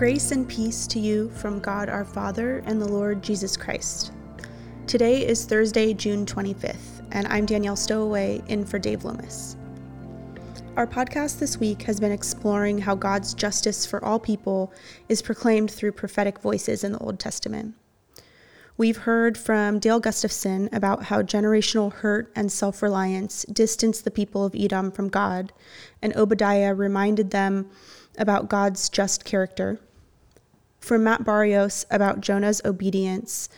Grace and peace to you from God our Father and the Lord Jesus Christ. Today is Thursday, June 25th, and I'm Danielle Stowaway in for Dave Lomas. Our podcast this week has been exploring how God's justice for all people is proclaimed through prophetic voices in the Old Testament. We've heard from Dale Gustafson about how generational hurt and self reliance distanced the people of Edom from God, and Obadiah reminded them about God's just character. From Matt Barrios about Jonah's obedience,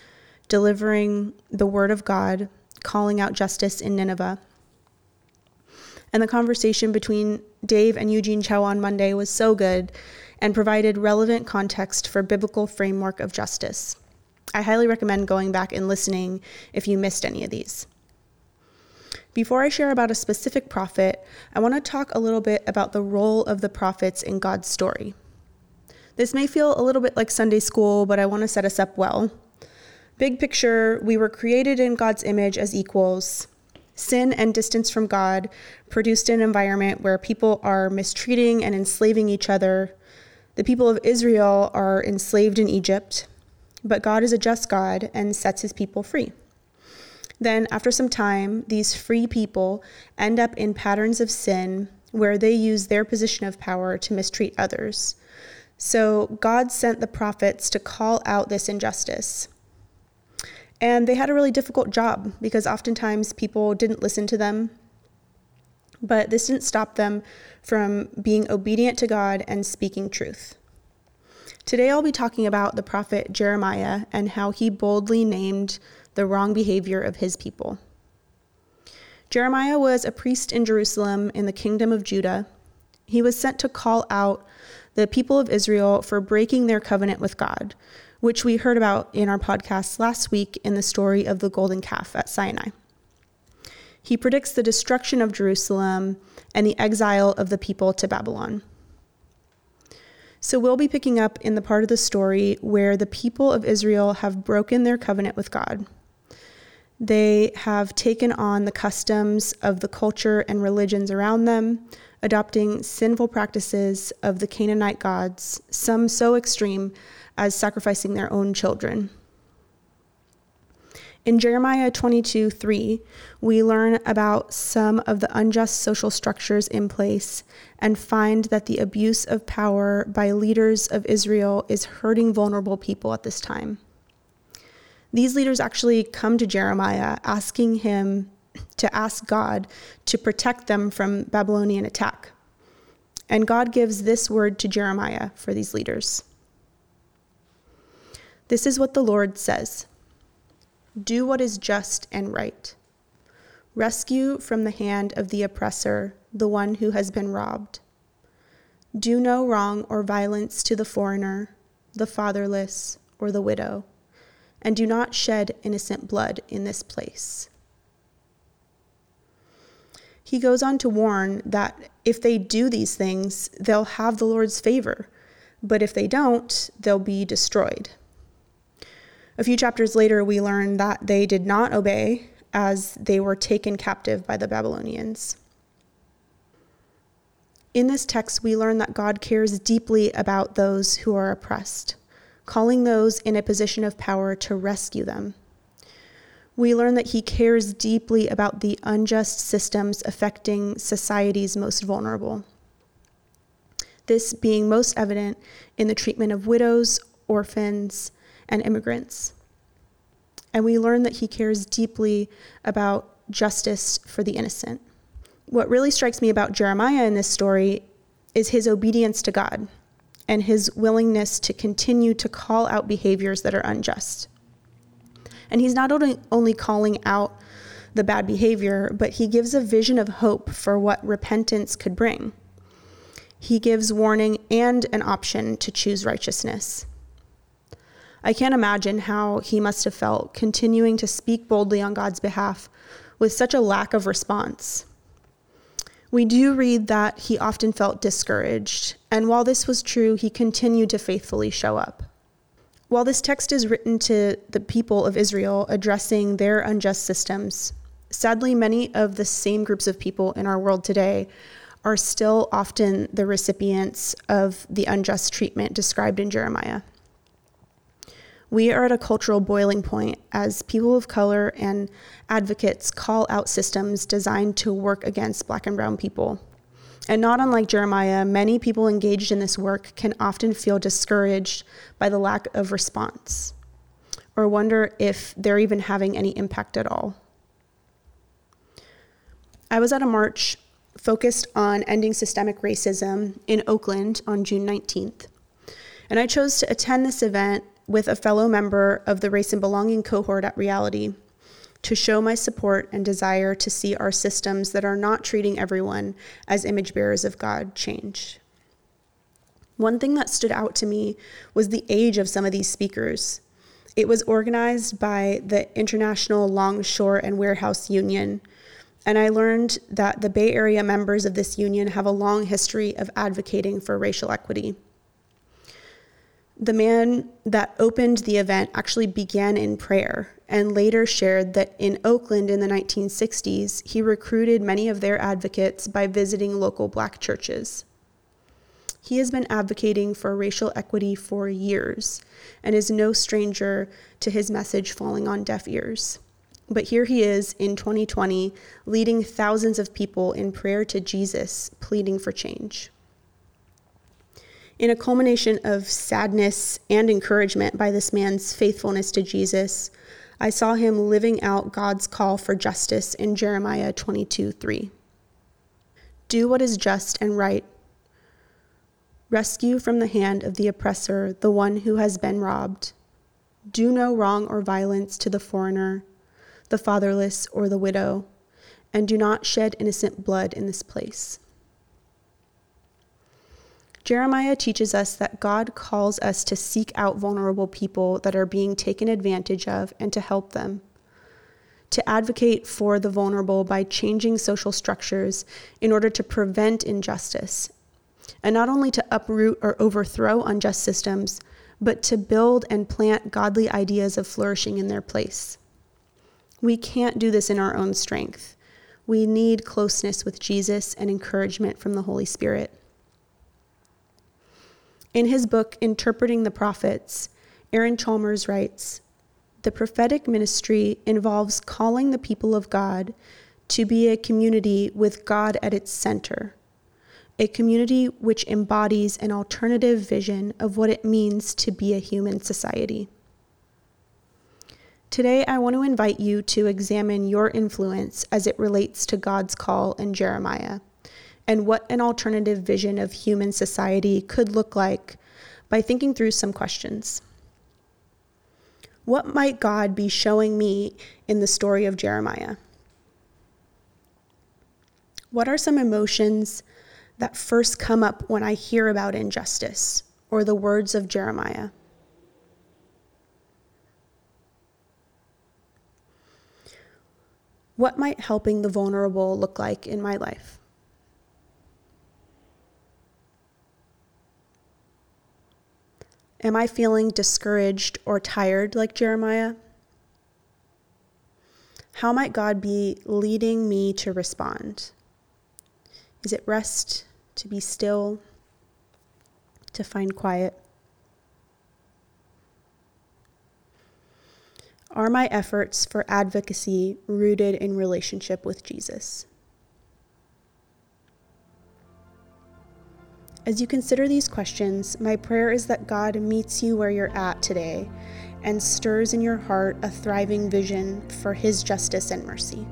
delivering the word of God, calling out justice in Nineveh. And the conversation between Dave and Eugene Cho on Monday was so good and provided relevant context for biblical framework of justice. I highly recommend going back and listening if you missed any of these. Before I share about a specific prophet, I want to talk a little bit about the role of the prophets in God's story. This may feel a little bit like Sunday school, but I want to set us up well. Big picture, we were created in God's image as equals. Sin and distance from God produced an environment where people are mistreating and enslaving each other. The people of Israel are enslaved in Egypt. But God is a just God and sets his people free. Then, after some time, these free people end up in patterns of sin where they use their position of power to mistreat others. So, God sent the prophets to call out this injustice. And they had a really difficult job because oftentimes people didn't listen to them. But this didn't stop them from being obedient to God and speaking truth. Today I'll be talking about the prophet Jeremiah and how he boldly named the wrong behavior of his people. Jeremiah was a priest in Jerusalem in the kingdom of Judah. He was sent to call out the people of Israel for breaking their covenant with God, which we heard about in our podcast last week in the story of the golden calf at Sinai. He predicts the destruction of Jerusalem and the exile of the people to Babylon. So we'll be picking up in the part of the story where the people of Israel have broken their covenant with God. They have taken on the customs of the culture and religions around them, adopting sinful practices of the Canaanite gods, some so extreme as sacrificing their own children. In Jeremiah 22 3, we learn about some of the unjust social structures in place and find that the abuse of power by leaders of Israel is hurting vulnerable people at this time. These leaders actually come to Jeremiah asking him to ask God to protect them from Babylonian attack. And God gives this word to Jeremiah for these leaders. This is what the Lord says. Do what is just and right. Rescue from the hand of the oppressor the one who has been robbed. Do no wrong or violence to the foreigner, the fatherless, or the widow, and do not shed innocent blood in this place. He goes on to warn that if they do these things, they'll have the Lord's favor, but if they don't, they'll be destroyed. A few chapters later, we learn that they did not obey as they were taken captive by the Babylonians. In this text, we learn that God cares deeply about those who are oppressed, calling those in a position of power to rescue them. We learn that He cares deeply about the unjust systems affecting society's most vulnerable. This being most evident in the treatment of widows, orphans, and immigrants. And we learn that he cares deeply about justice for the innocent. What really strikes me about Jeremiah in this story is his obedience to God and his willingness to continue to call out behaviors that are unjust. And he's not only, only calling out the bad behavior, but he gives a vision of hope for what repentance could bring. He gives warning and an option to choose righteousness. I can't imagine how he must have felt continuing to speak boldly on God's behalf with such a lack of response. We do read that he often felt discouraged, and while this was true, he continued to faithfully show up. While this text is written to the people of Israel addressing their unjust systems, sadly, many of the same groups of people in our world today are still often the recipients of the unjust treatment described in Jeremiah. We are at a cultural boiling point as people of color and advocates call out systems designed to work against black and brown people. And not unlike Jeremiah, many people engaged in this work can often feel discouraged by the lack of response or wonder if they're even having any impact at all. I was at a march focused on ending systemic racism in Oakland on June 19th. And I chose to attend this event with a fellow member of the Race and Belonging cohort at Reality to show my support and desire to see our systems that are not treating everyone as image bearers of God change. One thing that stood out to me was the age of some of these speakers. It was organized by the International Longshore and Warehouse Union, and I learned that the Bay Area members of this union have a long history of advocating for racial equity. The man that opened the event actually began in prayer and later shared that in Oakland in the 1960s, he recruited many of their advocates by visiting local black churches. He has been advocating for racial equity for years and is no stranger to his message falling on deaf ears. But here he is in 2020, leading thousands of people in prayer to Jesus, pleading for change. In a culmination of sadness and encouragement by this man's faithfulness to Jesus, I saw him living out God's call for justice in Jeremiah 22 3. Do what is just and right. Rescue from the hand of the oppressor the one who has been robbed. Do no wrong or violence to the foreigner the fatherless, or the widow, and do not shed innocent blood in this place. Jeremiah teaches us that God calls us to seek out vulnerable people that are being taken advantage of and to help them. To advocate for the vulnerable by changing social structures in order to prevent injustice. And not only to uproot or overthrow unjust systems, but to build and plant godly ideas of flourishing in their place. We can't do this in our own strength. We need closeness with Jesus and encouragement from the Holy Spirit. In his book, Interpreting the Prophets, Aaron Chalmers writes The prophetic ministry involves calling the people of God to be a community with God at its center, a community which embodies an alternative vision of what it means to be a human society. Today, I want to invite you to examine your influence as it relates to God's call in Jeremiah and what an alternative vision of human society could look like by thinking through some questions. What might God be showing me in the story of Jeremiah? What are some emotions that first come up when I hear about injustice or the words of Jeremiah? What might helping the vulnerable look like in my life? Am I feeling discouraged or tired like Jeremiah? How might God be leading me to respond? Is it rest, to be still, to find quiet? Are my efforts for advocacy rooted in relationship with Jesus? As you consider these questions, my prayer is that God meets you where you're at today and stirs in your heart a thriving vision for His justice and mercy.